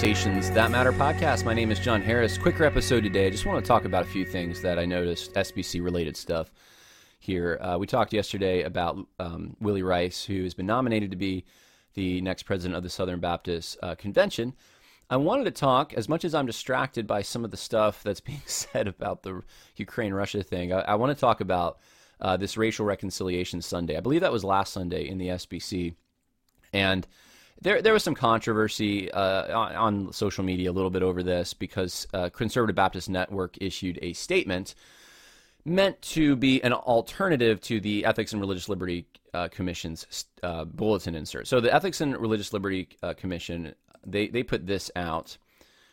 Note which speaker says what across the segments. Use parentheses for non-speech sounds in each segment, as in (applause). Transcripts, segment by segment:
Speaker 1: Conversations That Matter podcast. My name is John Harris. Quicker episode today. I just want to talk about a few things that I noticed, SBC related stuff here. Uh, we talked yesterday about um, Willy Rice, who has been nominated to be the next president of the Southern Baptist uh, Convention. I wanted to talk, as much as I'm distracted by some of the stuff (laughs) that's being said about the Ukraine Russia thing, I, I, want to talk about uh, this racial reconciliation Sunday. I believe that was last Sunday in the SBC. And there, there was some controversy uh, on, on, social media a little bit over this because uh, Conservative Baptist Network issued a statement meant to be an alternative to the Ethics and Religious Liberty uh, Commission's uh, bulletin insert. So the Ethics and Religious Liberty uh, Commission they they put this out.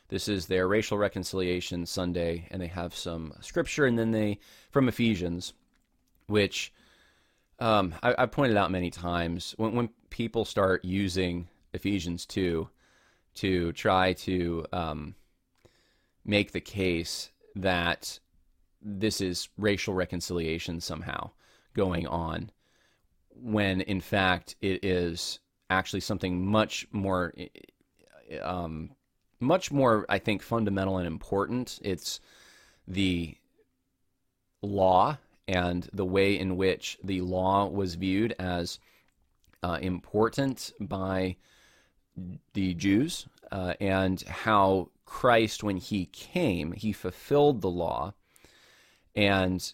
Speaker 1: This is their racial reconciliation Sunday, and they have some scripture, and then they from Ephesians, which um, I, have pointed out many times when when people start using Ephesians two to try to um, make the case that this is racial reconciliation somehow going on, when in fact it is actually something much more, um, much more, I think, fundamental and important. It's the law and the way in which the law was viewed as uh, important by the Jews, uh, and how Christ, when he came, he fulfilled the law and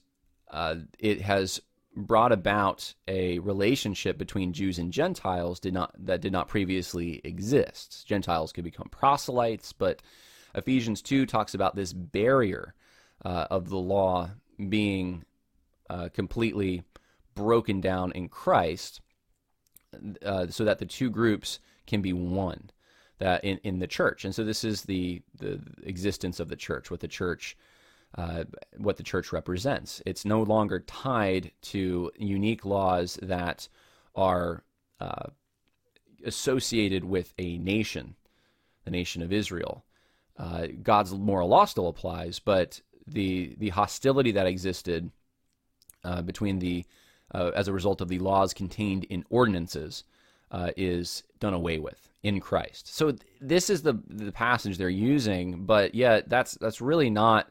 Speaker 1: uh, it has brought about a relationship between Jews and Gentiles did not that did not previously exist. Gentiles could become proselytes, but Ephesians two talks about this barrier uh, of the law being uh, completely broken down in Christ, uh, so that the two groups can be one that in, in the church. And so this is the the existence of the church, what the church uh, what the church represents. It's no longer tied to unique laws that are uh, associated with a nation, the nation of Israel. Uh, God's moral law still applies, but the the hostility that existed uh, between the uh, as a result of the laws contained in ordinances uh, is done away with in Christ. So th- this is the the passage they're using, but yet that's that's really not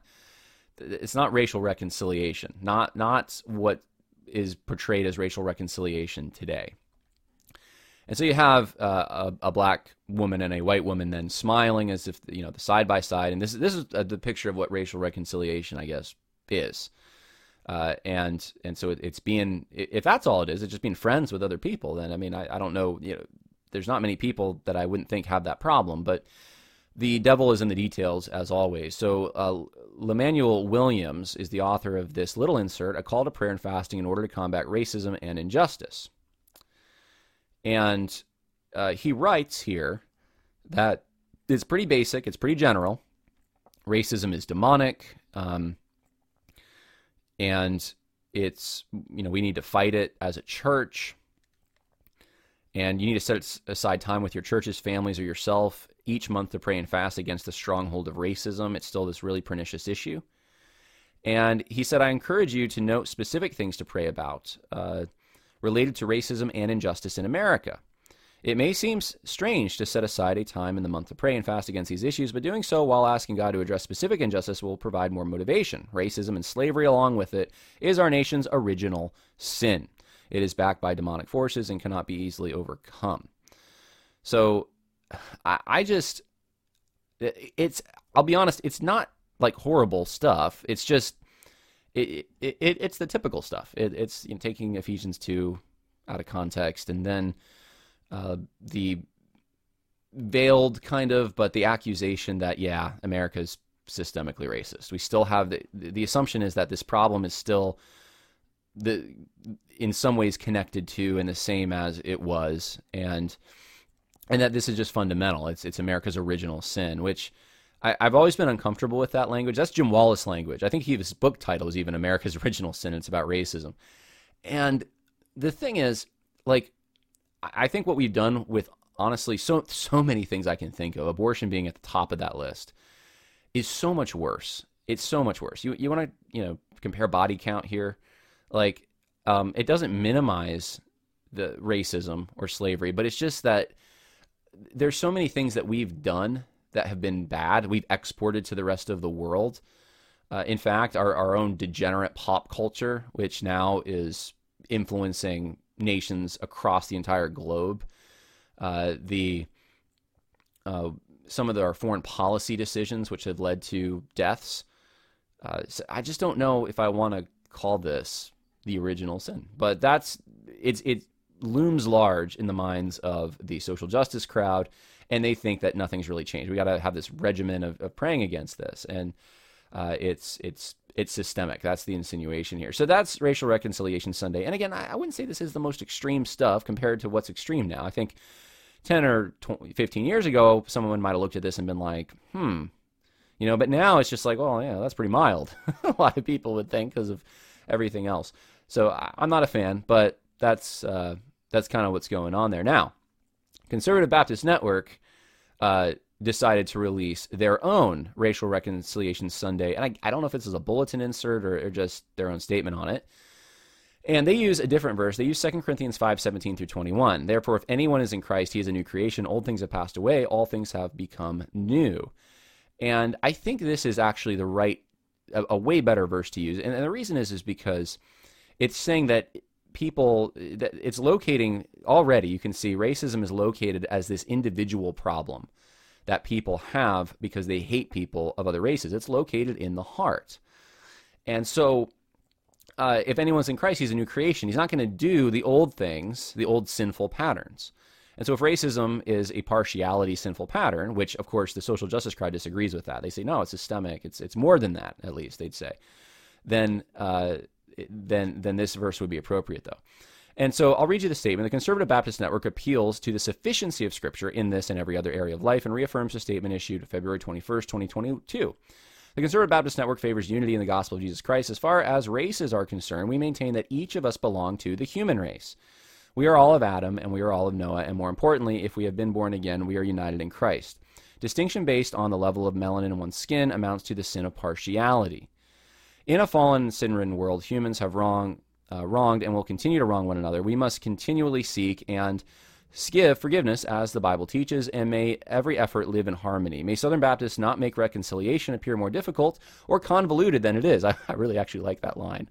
Speaker 1: it's not racial reconciliation, not not what is portrayed as racial reconciliation today. And so you have uh, a, a, black woman and a white woman then smiling as if you know the side by side, and this this is the picture of what racial reconciliation, I guess, is. Uh, and and so it, it's being if that's all it is, it's just being friends with other people. Then I mean I, I don't know you know there's not many people that I wouldn't think have that problem, but the devil is in the details, as always. So, uh, Lemanuel Williams is the author of this little insert, A Call to Prayer and Fasting in Order to Combat Racism and Injustice. And uh, he writes here that it's pretty basic, it's pretty general. Racism is demonic, um, and it's, you know, we need to fight it as a church. And you need to set aside time with your churches, families, or yourself each month to pray and fast against the stronghold of racism. It's still this really pernicious issue. And he said, I encourage you to note specific things to pray about uh, related to racism and injustice in America. It may seem strange to set aside a time in the month to pray and fast against these issues, but doing so while asking God to address specific injustice will provide more motivation. Racism and slavery, along with it, is our nation's original sin. It is backed by demonic forces and cannot be easily overcome. So I, I just it's I'll be honest, it's not like horrible stuff. It's just it, it, it it's the typical stuff. It, it's you know, taking Ephesians two out of context and then uh, the veiled kind of, but the accusation that yeah, America's systemically racist. We still have the the assumption is that this problem is still the in some ways connected to and the same as it was and and that this is just fundamental. It's it's America's original sin, which I, have always been uncomfortable with that language. That's Jim Wallis language. I think he, his book title is even America's (laughs) Original Sin. It's about racism, and the thing is, like, I think what we've done with honestly so so many things I can think of, abortion being at the top of that list, is so much worse. It's so much worse. You you want to you know compare body count here, like um, it doesn't minimize the racism or slavery, but it's just that there's so many things that we've done that have been bad. We've exported to the rest of the world. Uh, in fact, our, our own degenerate pop culture, which now is influencing nations across the entire globe. Uh, the uh, some of our foreign policy decisions, which have led to deaths. Uh, so I just don't know if I want to call this the original sin, but that's it's it looms large in the minds of the social justice crowd, and they think that nothing's really changed. We got to have this regimen of, of, praying against this, and uh, it's it's it's systemic. That's the insinuation here. So that's Racial Reconciliation Sunday. And again, I, I wouldn't say this is the most extreme stuff compared to what's extreme now. I think 10 or 20, 15 years ago, someone might have looked at this and been like, hmm, you know, but now it's just like, well, yeah, that's pretty mild. (laughs) a lot of people would think because of everything else. So I, am not a fan, but that's uh, that's kind of what's going on there now. Conservative Baptist Network uh, decided to release their own Racial Reconciliation Sunday, and I, I don't know if this is a bulletin insert or, or just their own statement on it. And they use a different verse. They use 2 Corinthians 5 17 through 21. Therefore, if anyone is in Christ, he is a new creation. Old things have passed away, all things have become new. And I think this is actually the right, a, a way better verse to use. And, and the reason is, is because it's saying that people, that it's locating already, you can see racism is located as this individual problem that people have because they hate people of other races. It's located in the heart. And so uh, if anyone's in Christ, he's a new creation. He's not going to do the old things, the old sinful patterns. And so, if racism is a partiality sinful pattern, which of course the social justice crowd disagrees with that, they say no, it's systemic. It's it's more than that. At least they'd say. Then uh, then then this verse would be appropriate though. And so I'll read you the statement. The Conservative Baptist Network appeals to the sufficiency of Scripture in this and every other area of life and reaffirms the statement issued February 21st, 2022. The Conservative Baptist Network favors unity in the gospel of Jesus Christ. As far as races are concerned, we maintain that each of us belong to the human race. We are all of Adam and we are all of Noah, and more importantly, if we have been born again, we are united in Christ. Distinction based on the level of melanin in one's skin amounts to the sin of partiality. In a fallen, sin ridden world, humans have wrong, uh, wronged and will continue to wrong one another. We must continually seek and Give forgiveness as the Bible teaches, and may every effort live in harmony. May Southern Baptists not make reconciliation appear more difficult or convoluted than it is. (laughs) I, I really actually like that line.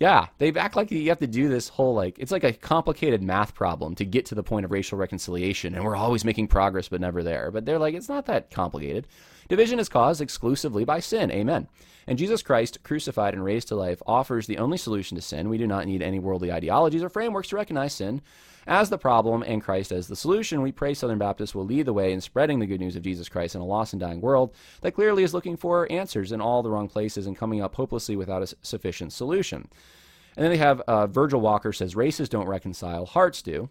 Speaker 1: Yeah, they act like you have to do this whole like it's like a complicated math problem to get to the point of racial reconciliation, and we're always making progress but never there. But they're like it's not that complicated. Division is caused exclusively by sin. Amen. And Jesus Christ, crucified and raised to life, offers the only solution to sin. We do not need any worldly ideologies or frameworks to recognize sin as the problem and Christ as the solution. We pray Southern Baptists will lead the way in spreading the good news of Jesus Christ in a lost and dying world that clearly is looking for answers in all the wrong places and coming up hopelessly without a sufficient solution. And then they have uh, Virgil Walker says races don't reconcile, hearts do.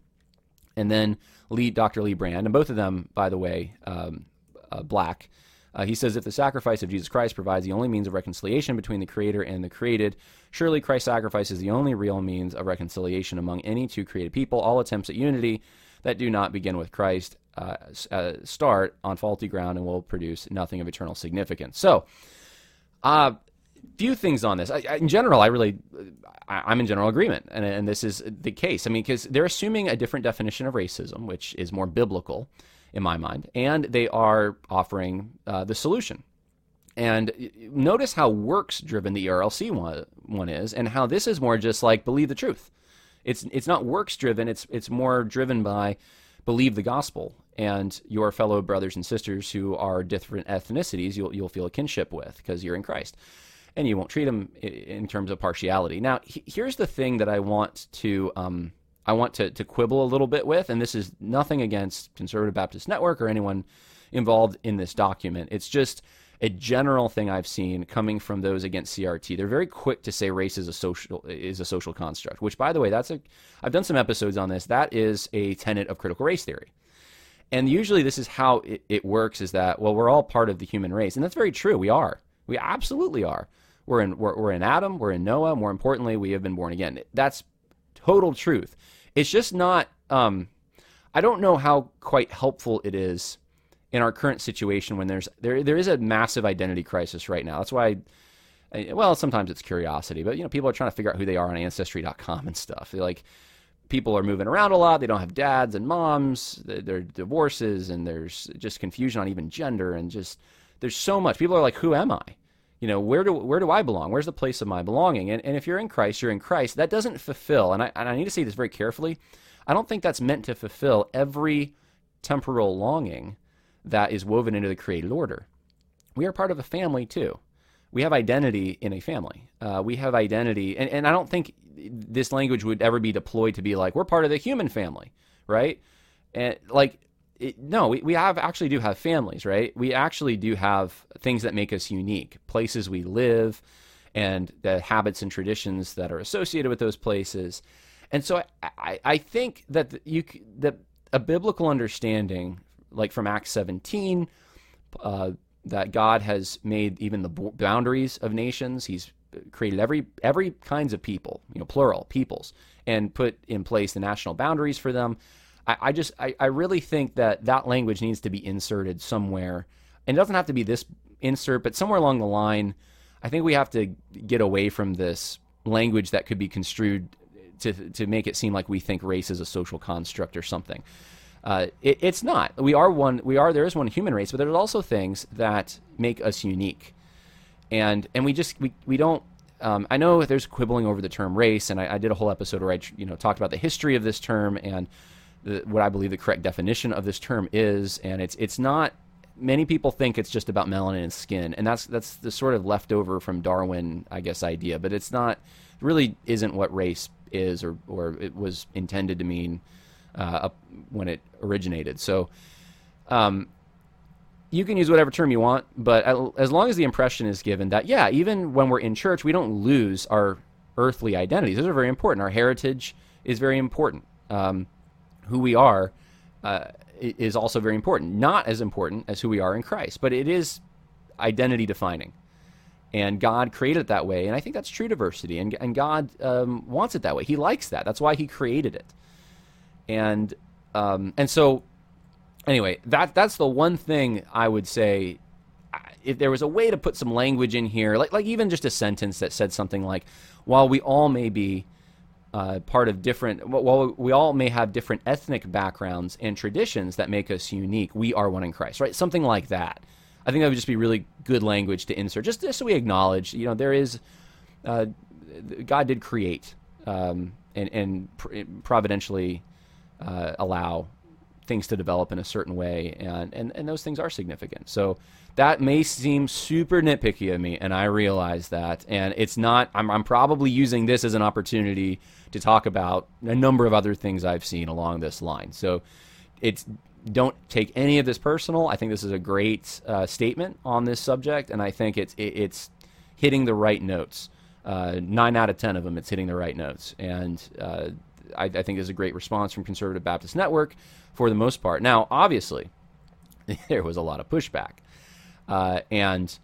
Speaker 1: And then Lee, Dr. Lee Brand, and both of them, by the way, um, uh, black. Uh, he says, if the sacrifice of Jesus Christ provides the only means of reconciliation between the Creator and the created, surely Christ's sacrifice is the only real means of reconciliation among any two created people. All attempts at unity that do not begin with Christ uh, uh, start on faulty ground and will produce nothing of eternal significance. So, uh, few things on this. I, I, in general, I really, I, am in general agreement, and, and this is the case. I mean, because they're assuming a different definition of racism, which is more biblical in my mind, and they are offering uh, the solution. And notice how works driven the ERLC one, one is, and how this is more just like believe the truth. It's it's not works driven. It's it's more driven by believe the gospel and your fellow brothers and sisters who are different ethnicities. You'll you'll feel a kinship with because you're in Christ, and you won't treat them in terms of partiality. Now, here's the thing that I want to um, I want to, to quibble a little bit with, and this is nothing against Conservative Baptist Network or anyone involved in this document. It's just a general thing I've seen coming from those against CRT. They're very quick to say race is a social is a social construct, which by the way, that's a I've done some episodes on this. That is a tenet of critical race theory. And usually this is how it, it works is that well, we're all part of the human race. And that's very true. We are. We absolutely are. We're in we're, we're in Adam, we're in Noah, more importantly, we have been born again. That's total truth. It's just not. Um, I don't know how quite helpful it is in our current situation when there's there there is a massive identity crisis right now. That's why. I, well, sometimes it's curiosity, but you know, people are trying to figure out who they are on Ancestry.com and stuff. They're like, people are moving around a lot. They don't have dads and moms. There are divorces, and there's just confusion on even gender, and just there's so much. People are like, "Who am I?" You know, where do where do I belong? Where's the place of my belonging? And, and if you're in Christ, you're in Christ. That doesn't fulfill, and I, and I need to say this very carefully. I don't think that's meant to fulfill every temporal longing that is woven into the created order. We are part of a family too. We have identity in a family. Uh, we have identity, and, and I don't think this language would ever be deployed to be like we're part of the human family, right? And like, it, no, we, we have actually do have families, right? We actually do have things that make us unique, places we live, and the habits and traditions that are associated with those places. And so I, I, I think that you that a biblical understanding, like from Acts 17, uh, that God has made even the boundaries of nations. He's created every every kinds of people, you know, plural peoples, and put in place the national boundaries for them. I, I just I, I really think that that language needs to be inserted somewhere, and it doesn't have to be this insert, but somewhere along the line, I think we have to get away from this language that could be construed to to make it seem like we think race is a social construct or something. Uh, it, it's not. We are one. We are. There is one human race, but there's also things that make us unique, and and we just we we don't. Um, I know there's quibbling over the term race, and I, I, did a whole episode where I you know talked about the history of this term and the, what I believe the correct definition of this term is, and it's it's not. Many people think it's just about melanin and skin, and that's that's the sort of leftover from Darwin, I guess, idea. But it's not. Really, isn't what race is, or or it was intended to mean uh, when it originated. So um, you can use whatever term you want, but as long as the impression is given that, yeah, even when we're in church, we don't lose our earthly identities. Those are very important. Our heritage is very important. Um, who we are uh, is also very important. Not as important as who we are in Christ, but it is identity defining. And God created it that way. And I think that's true diversity. And, and God um, wants it that way. He likes that. That's why He created it and um, and so anyway, that that's the one thing I would say. If there was a way to put some language in here, like like even just a sentence that said something like, "While we all may be uh, part of different, while we all may have different ethnic backgrounds and traditions that make us unique, we are one in Christ." Right? Something like that. I think that would just be really good language to insert, just, just so we acknowledge, you know, there is, uh, God did create um, and, and providentially uh, allow things to develop in a certain way, and, and, and those things are significant. So that may seem super nitpicky of me, and I realize that. And it's not, I'm, I'm probably using this as an opportunity to talk about a number of other things I've seen along this line. So it's, don't take any of this personal. I think this is a great uh, statement on this subject, and I think it's, it, it's hitting the right notes. Uh, nine out of ten of them, it's hitting the right notes. And uh, I, I think is a great response from Conservative Baptist Network for the most part. Now, obviously, (laughs) there was a lot of pushback, uh, and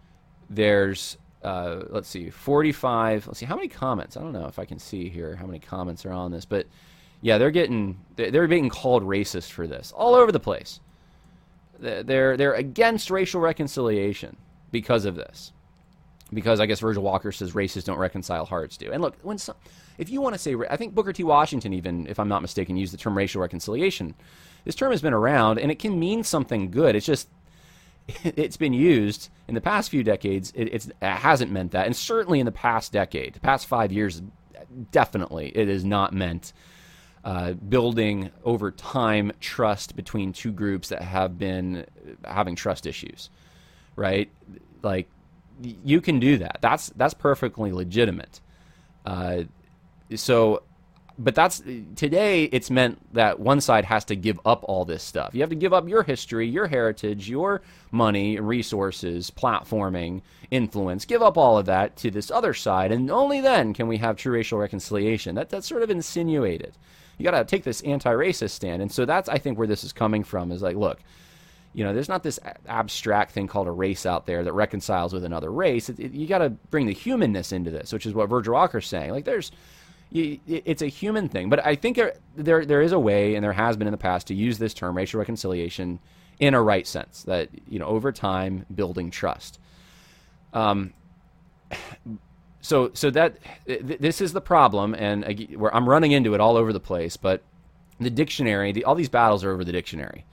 Speaker 1: there's uh, let's see, 45. Let's see how many comments. I don't know if I can see here how many comments are on this, but yeah, they're getting they're being called racist for this all over the place. They're they're against racial reconciliation because of this. Because I guess Virgil Walker says races don't reconcile, hearts do. And look, when some, if you want to say, I think Booker T. Washington, even if I'm not mistaken, used the term racial reconciliation. This term has been around, and it can mean something good. It's just (laughs) it's been used in the past few decades. It, it hasn't meant that, and certainly in the past decade, the past five years, definitely it is not meant. Uh, building over time trust between two groups that have been having trust issues, right? Like you can do that. That's that's perfectly legitimate. Uh, so but that's today it's meant that one side has to give up all this stuff you have to give up your history your heritage your money resources platforming influence give up all of that to this other side and only then can we have true racial reconciliation that, that's sort of insinuated you got to take this anti-racist stand and so that's i think where this is coming from is like look you know there's not this abstract thing called a race out there that reconciles with another race it, it, you got to bring the humanness into this which is what virgil walker's saying like there's it's a human thing. But I think there there is a way, and there has been in the past, to use this term racial reconciliation in a right sense. That you know, over time, building trust. Um, (sighs) so so that th- this is the problem, and where I'm running into it all over the place. But the dictionary, the, all these battles are over the dictionary.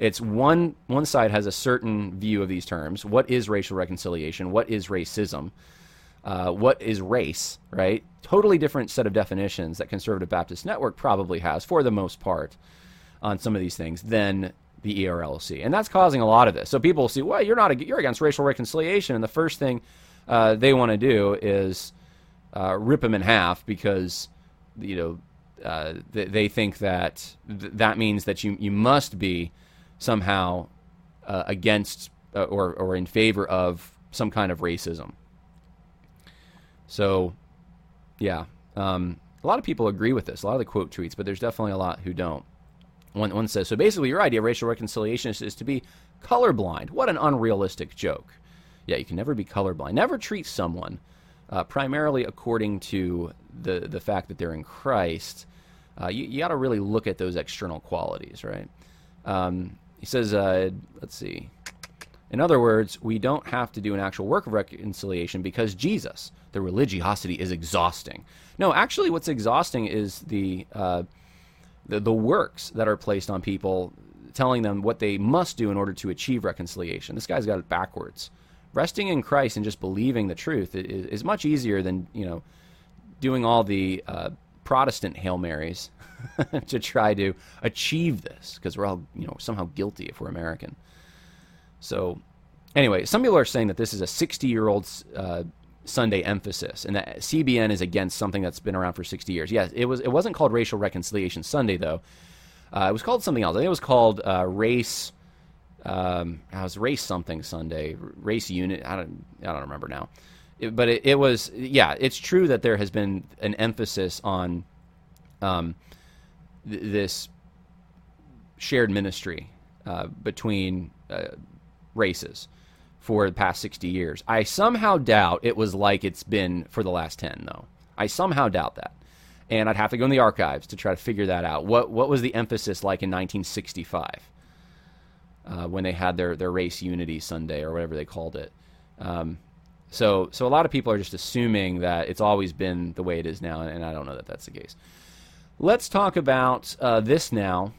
Speaker 1: It's one one side has a certain view of these terms. What is racial reconciliation? What is racism? Uh, what is race? Right? Totally different set of definitions that Conservative Baptist Network probably has for the most part on some of these things than the ERLC, and that's causing a lot of this. So people will see, well, you're not a, you're against racial reconciliation, and the first thing uh, they want to do is uh, rip them in half because you know uh, they, they, think that th- that means that you you must be somehow uh, against uh, or or in favor of some kind of racism. So, yeah, um, a lot of people agree with this. A lot of the quote tweets, but there's definitely a lot who don't. One, one says, so basically, your idea of racial reconciliation is, is to be colorblind. What an unrealistic joke. Yeah, you can never be colorblind. Never treat someone uh, primarily according to the, the fact that they're in Christ. Uh, you, you got to really look at those external qualities, right? Um, he says, uh, let's see. In other words, we don't have to do an actual work of reconciliation because Jesus, the religiosity, is exhausting. No, actually, what's exhausting is the, uh, the, the works that are placed on people, telling them what they must do in order to achieve reconciliation. This guy's got it backwards resting in Christ and just believing the truth is, is much easier than you know doing all the uh, Protestant hail marys (laughs) to try to achieve this because we're all you know somehow guilty if we're American. So anyway, some people are saying that this is a 60 year old uh, Sunday emphasis and that CBN is against something that's been around for 60 years. Yes, it was. It wasn't called Racial Reconciliation Sunday though. Uh, it was called something else. I think it was called uh, Race um, I was race something Sunday, race unit. I don't, I don't remember now. But it, it, was, yeah, it's true that there has been an emphasis on um, th- this shared ministry uh, between uh, races for the past 60 years. I somehow doubt it was like it's been for the last 10, though. I somehow doubt that. And I'd have to go in the archives to try to figure that out. What, what was the emphasis like in 1965? uh, when they had their, their race unity Sunday or whatever they called it. Um, so so a lot of people are just assuming that it's always been the way it is now, and I don't know that that's the case. Let's talk about uh, this now.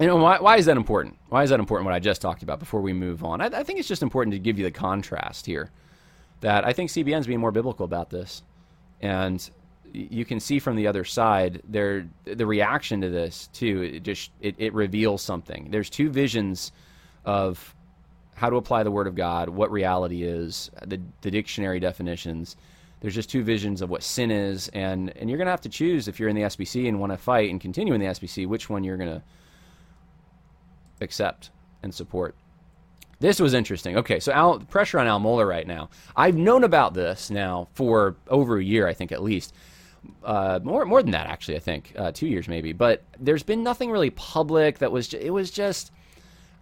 Speaker 1: Know, why, why is that important? Why is that important? What I just talked about before we move on. I, I think it's just important to give you the contrast here. That I think CBN's being more biblical about this, and you can see from the other side their the reaction to this too it just it, it reveals something there's two visions of how to apply the word of god what reality is the, the dictionary definitions there's just two visions of what sin is and and you're going to have to choose if you're in the sbc and want to fight and continue in the sbc which one you're going to accept and support this was interesting. Okay, so Al, pressure on Al Mohler right now. I've known about this now for over a year, I think at least uh, more more than that actually. I think uh, two years maybe. But there's been nothing really public that was. Ju- it was just.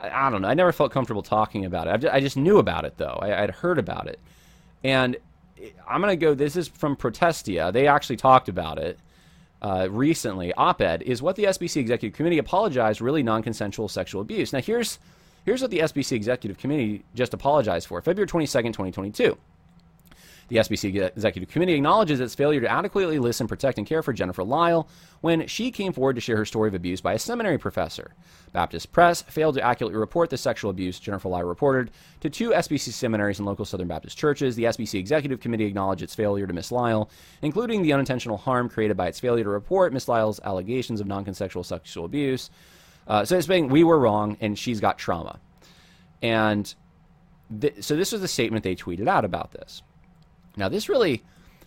Speaker 1: I, I, don't know. I never felt comfortable talking about it. I just, I just knew about it though. I, I'd heard about it, and I'm gonna go. This is from Protestia. They actually talked about it. Uh, recently, op-ed is what the SBC Executive Committee apologized really non-consensual sexual abuse. Now here's here's what the SBC Executive Committee just apologized for. February 22nd, 2022. The SBC Executive Committee acknowledges its failure to adequately listen, protect, and care for Jennifer Lyell when she came forward to share her story of abuse by a seminary professor. Baptist Press failed to accurately report the sexual abuse Jennifer Lyell reported to two SBC seminaries and local Southern Baptist churches. The SBC Executive Committee acknowledged its failure to Miss Lyell, including the unintentional harm created by its failure to report Miss Lyell's allegations of non-consensual sexual abuse. Uh, so it's saying we were wrong and she's got trauma. And th- so this was the statement they tweeted out about this. Now, this really,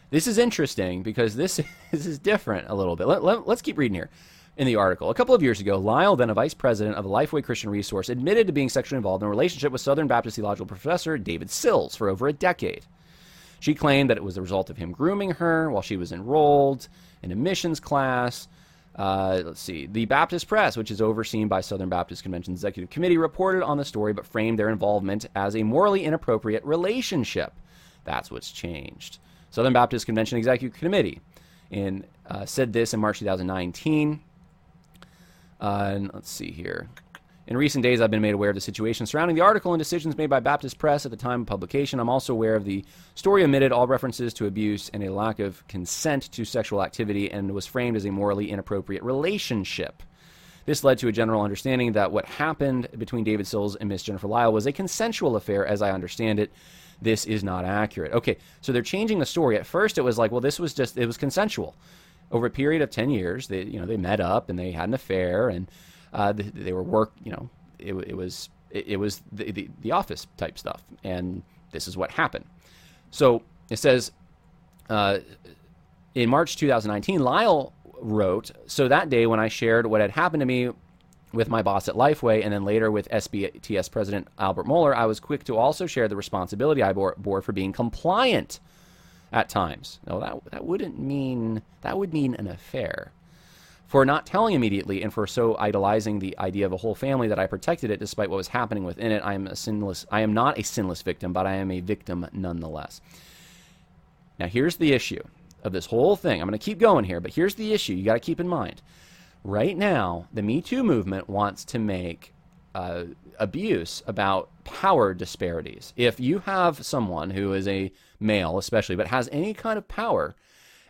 Speaker 1: this is interesting because this, (laughs) this is different a little bit. Let, let, let's keep reading here in the article. A couple of years ago, Lyell, then a vice president of the Lifeway Christian Resource, admitted to being sexually involved in a relationship with Southern Baptist theological professor David Sills for over a decade. She claimed that it was the result of him grooming her while she was enrolled in a missions class. Uh, let's see. The Baptist Press, which is overseen by Southern Baptist Convention Executive Committee, reported on the story but framed their involvement as a morally inappropriate relationship. That's what's changed. Southern Baptist Convention Executive Committee in, uh, said this in March 2019. Uh, and let's see here. In recent days, I've been made aware of the situation surrounding the article and decisions made by Baptist Press at the time of publication. I'm also aware of the story omitted all references to abuse and a lack of consent to sexual activity and was framed as a morally inappropriate relationship. This led to a general understanding that what happened between David Sills and Miss Jennifer Lyell was a consensual affair, as I understand it. This is not accurate. Okay, so they're changing the story. At first, it was like, well, this was just it was consensual. Over a period of ten years, they you know they met up and they had an affair and uh, they, they, were work, you know, it, it was it, it was the, the, the office type stuff, and this is what happened. So it says uh, in March 2019, Lyell wrote, so that day when I shared what had happened to me with my boss at Lifeway and then later with SBTS President Albert Mohler, I was quick to also share the responsibility I bore, bore for being compliant at times. No, that, that wouldn't mean, that would mean an affair for not telling immediately and for so idolizing the idea of a whole family that I protected it despite what was happening within it. I am a sinless I am not a sinless victim, but I am a victim nonetheless. Now here's the issue of this whole thing. I'm going to keep going here, but here's the issue you got to keep in mind. Right now, the Me Too movement wants to make uh, abuse about power disparities. If you have someone who is a male, especially, but has any kind of power,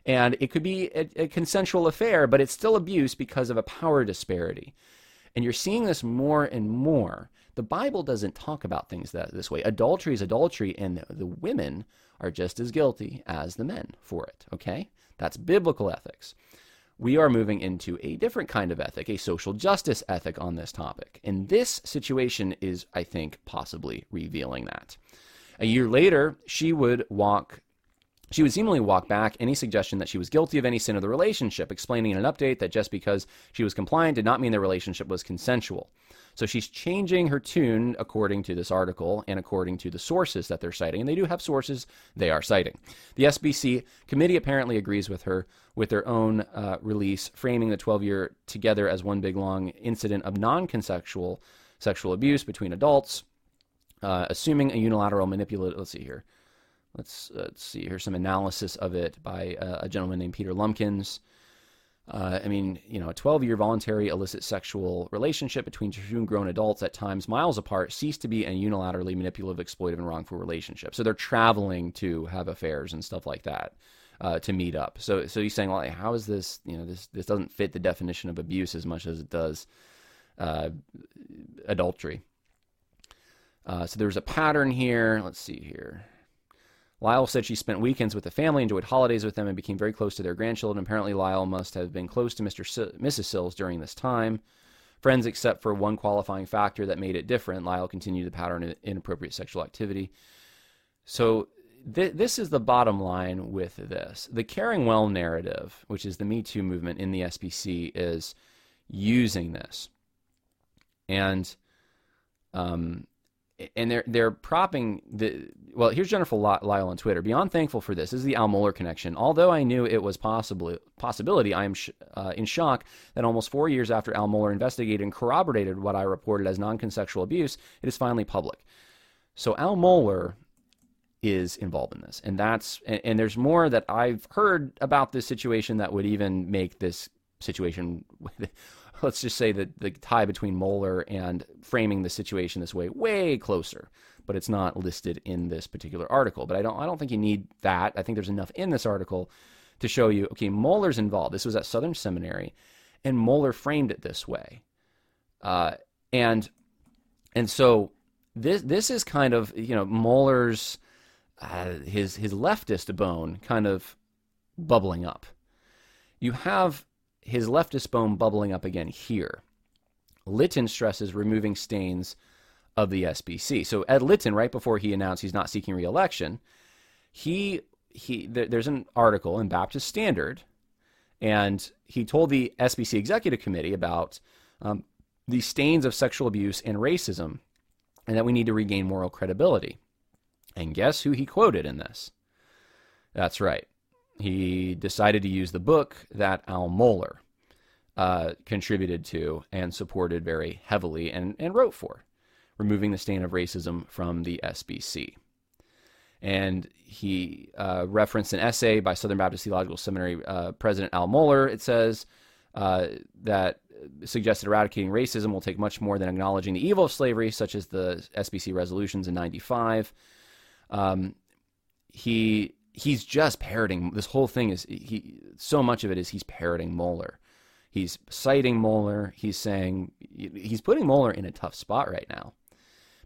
Speaker 1: and it could be a, a consensual affair, but it's still abuse because of a power disparity. And you're seeing this more and more. The Bible doesn't talk about things that this way. Adultery is adultery, and the women are just as guilty as the men for it. Okay? That's biblical ethics. We are moving into a different kind of ethic, a social justice ethic on this topic. And this situation is, I think, possibly revealing that. A year later, she would walk she would seemingly walk back any suggestion that she was guilty of any sin of the relationship, explaining in an update that just because she was compliant did not mean the relationship was consensual. So she's changing her tune according to this article and according to the sources that they're citing. And they do have sources they are citing. The SBC committee apparently agrees with her with their own uh, release, framing the 12 year together as one big long incident of non consensual sexual abuse between adults, uh, assuming a unilateral manipulative. Let's see here. Let's, uh, let's see. Here's some analysis of it by uh, a gentleman named Peter Lumpkins. Uh, I mean, you know, a 12 year voluntary illicit sexual relationship between two grown adults at times miles apart ceased to be a unilaterally manipulative, exploitive, and wrongful relationship. So they're traveling to have affairs and stuff like that uh, to meet up. So, so he's saying, well, how is this, you know, this, this doesn't fit the definition of abuse as much as it does uh, adultery. Uh, so there's a pattern here. Let's see here. Lyell said she spent weekends with the family, enjoyed holidays with them, and became very close to their grandchildren. Apparently, Lyell must have been close to Mr. S- Mrs. Sills during this time. Friends, except for one qualifying factor that made it different, Lyell continued the pattern of inappropriate sexual activity. So, th- this is the bottom line with this. The caring well narrative, which is the Me Too movement in the SBC, is using this. And um, and they're they're propping the well. Here's Jennifer Lyell on Twitter. Beyond thankful for this. This is the Al Mohler connection. Although I knew it was possible possibility, I am sh- uh, in shock that almost four years after Al Mohler investigated and corroborated what I reported as non-consensual abuse, it is finally public. So Al Mohler is involved in this, and that's and, and there's more that I've heard about this situation that would even make this situation (laughs) let's just say that the tie between Mohler and framing the situation this way way closer, but it's not listed in this particular article. But I don't I don't think you need that. I think there's enough in this article to show you okay, Mohler's involved. This was at Southern Seminary, and Mohler framed it this way, uh, and and so this this is kind of you know Mohler's uh, his his leftist bone kind of bubbling up. You have his leftist bone bubbling up again here. Litton stresses removing stains of the SBC. So Ed Litton, right before he announced he's not seeking reelection, he he there's an article in Baptist Standard, and he told the SBC Executive Committee about um, the stains of sexual abuse and racism, and that we need to regain moral credibility. And guess who he quoted in this? That's right, he decided to use the book that Al Mohler uh, contributed to and supported very heavily and, and wrote for, removing the stain of racism from the SBC. And he uh, referenced an essay by Southern Baptist Theological Seminary uh, President Al Mohler. It says, uh, that suggested eradicating racism will take much more than acknowledging the evil of slavery, such as the SBC resolutions in '95. Um, he he's just parroting this whole thing is he so much of it is he's parroting Mohler. He's citing Mohler. He's saying he's putting Mohler in a tough spot right now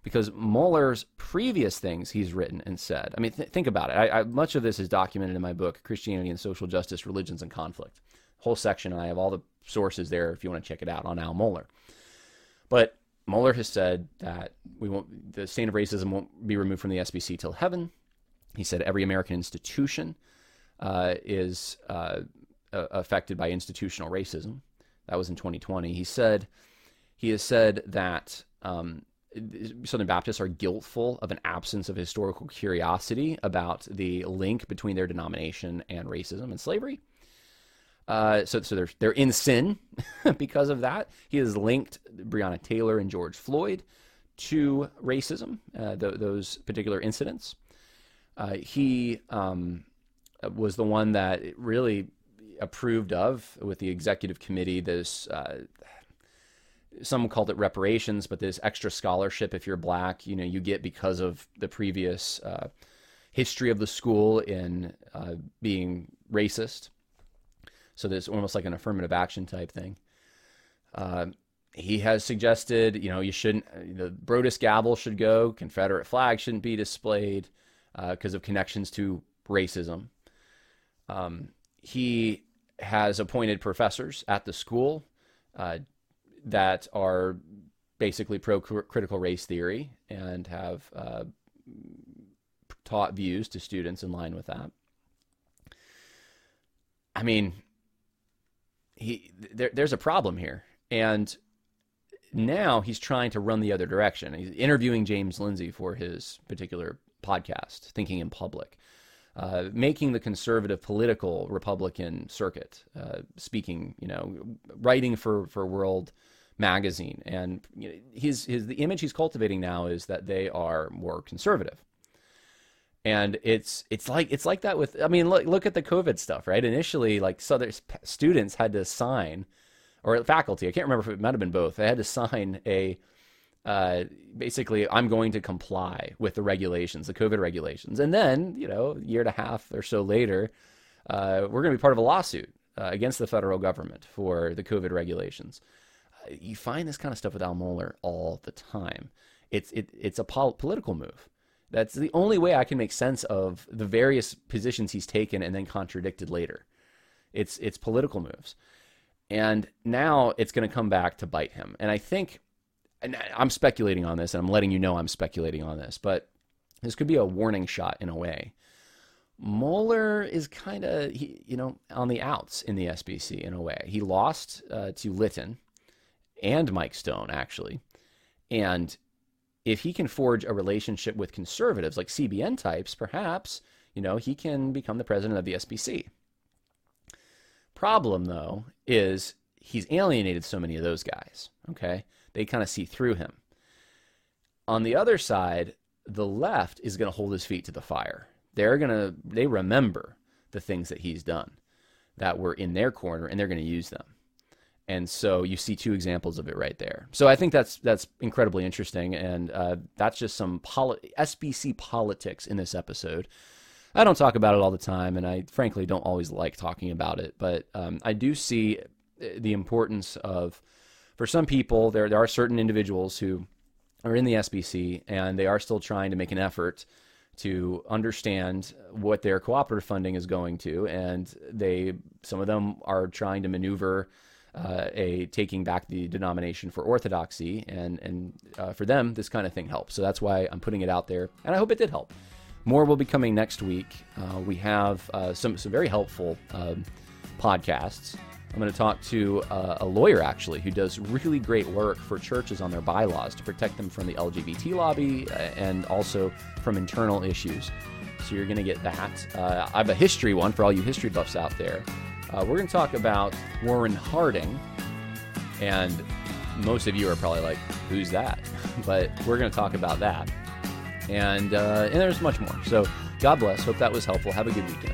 Speaker 1: because Mohler's previous things he's written and said. I mean, th- think about it. I, I, much of this is documented in my book, Christianity and Social Justice, Religions and Conflict. Whole section. I have all the sources there if you want to check it out on Al Mohler. But Mohler has said that we won't, the stain of racism won't be removed from the SBC till heaven. He said every American institution uh, is uh, affected by institutional racism. That was in 2020. He said he has said that um, Southern Baptists are guiltful of an absence of historical curiosity about the link between their denomination and racism and slavery. Uh, so, so they're they're in sin (laughs) because of that. He has linked Breonna Taylor and George Floyd to racism, uh, th- those particular incidents. Uh, he um, was the one that really approved of with the executive committee this uh, some called it reparations, but this extra scholarship if you're black, you know, you get because of the previous uh, history of the school in uh, being racist. So there's almost like an affirmative action type thing. Uh, he has suggested, you know, you shouldn't, the Broadus gavel should go, Confederate flag shouldn't be displayed because uh, of connections to racism. Um, he has appointed professors at the school uh, that are basically pro critical race theory and have uh, taught views to students in line with that. I mean, he there, there's a problem here, and now he's trying to run the other direction. He's interviewing James Lindsay for his particular podcast, Thinking in Public, uh, making the conservative political Republican circuit, uh, speaking, you know, writing for for World magazine, and you know, his his the image he's cultivating now is that they are more conservative. And it's it's like it's like that with I mean look look at the COVID stuff right initially like Southern students had to sign or faculty I can't remember if it might have been both they had to sign a uh, basically I'm going to comply with the regulations, the COVID regulations. And then, you know, a year and a half or so later, uh, we're going to be part of a lawsuit uh, against the federal government for the COVID regulations you find this kind of stuff with Al Mohler all the time. It's it, it's a pol- political move. That's the only way I can make sense of the various positions he's taken and then contradicted later. It's it's political moves, and now it's going to come back to bite him. And I think, and I'm speculating on this, and I'm letting you know I'm speculating on this, but this could be a warning shot in a way. Mohler is kind of, you know, on the outs in the SBC in a way. He lost uh, to Litton, and Mike Stone, actually. And if he can forge a relationship with conservatives like CBN types, perhaps, you know, he can become the president of the SBC. Problem, though, is he's alienated so many of those guys, okay? They kind of see through him. On the other side, the left is going to hold his feet to the fire. They're going to, they remember the things that he's done that were in their corner and they're going to use them and so you see two examples of it right there. So I think that's that's incredibly interesting, and uh, that's just some poli- SBC politics in this episode. I don't talk about it all the time, and I frankly don't always like talking about it, but um, I do see the importance of, for some people, there there are certain individuals who are in the SBC and they are still trying to make an effort to understand what their cooperative funding is going to, and they some of them are trying to maneuver uh, a taking back the denomination for orthodoxy, and and uh, for them this kind of thing helps. So that's why I'm putting it out there, and I hope it did help. More will be coming next week. Uh, we have uh, some some very helpful um, podcasts. I'm going to talk to uh, a lawyer actually who does really great work for churches on their bylaws to protect them from the LGBT lobby uh, and also from internal issues. So you're going to get that. I have a history one for all you history buffs out there. Uh, we're going to talk about Warren Harding. And most of you are probably like, who's that? (laughs) but we're going to talk about that. And, uh, and there's much more. So God bless. Hope that was helpful. Have a good weekend.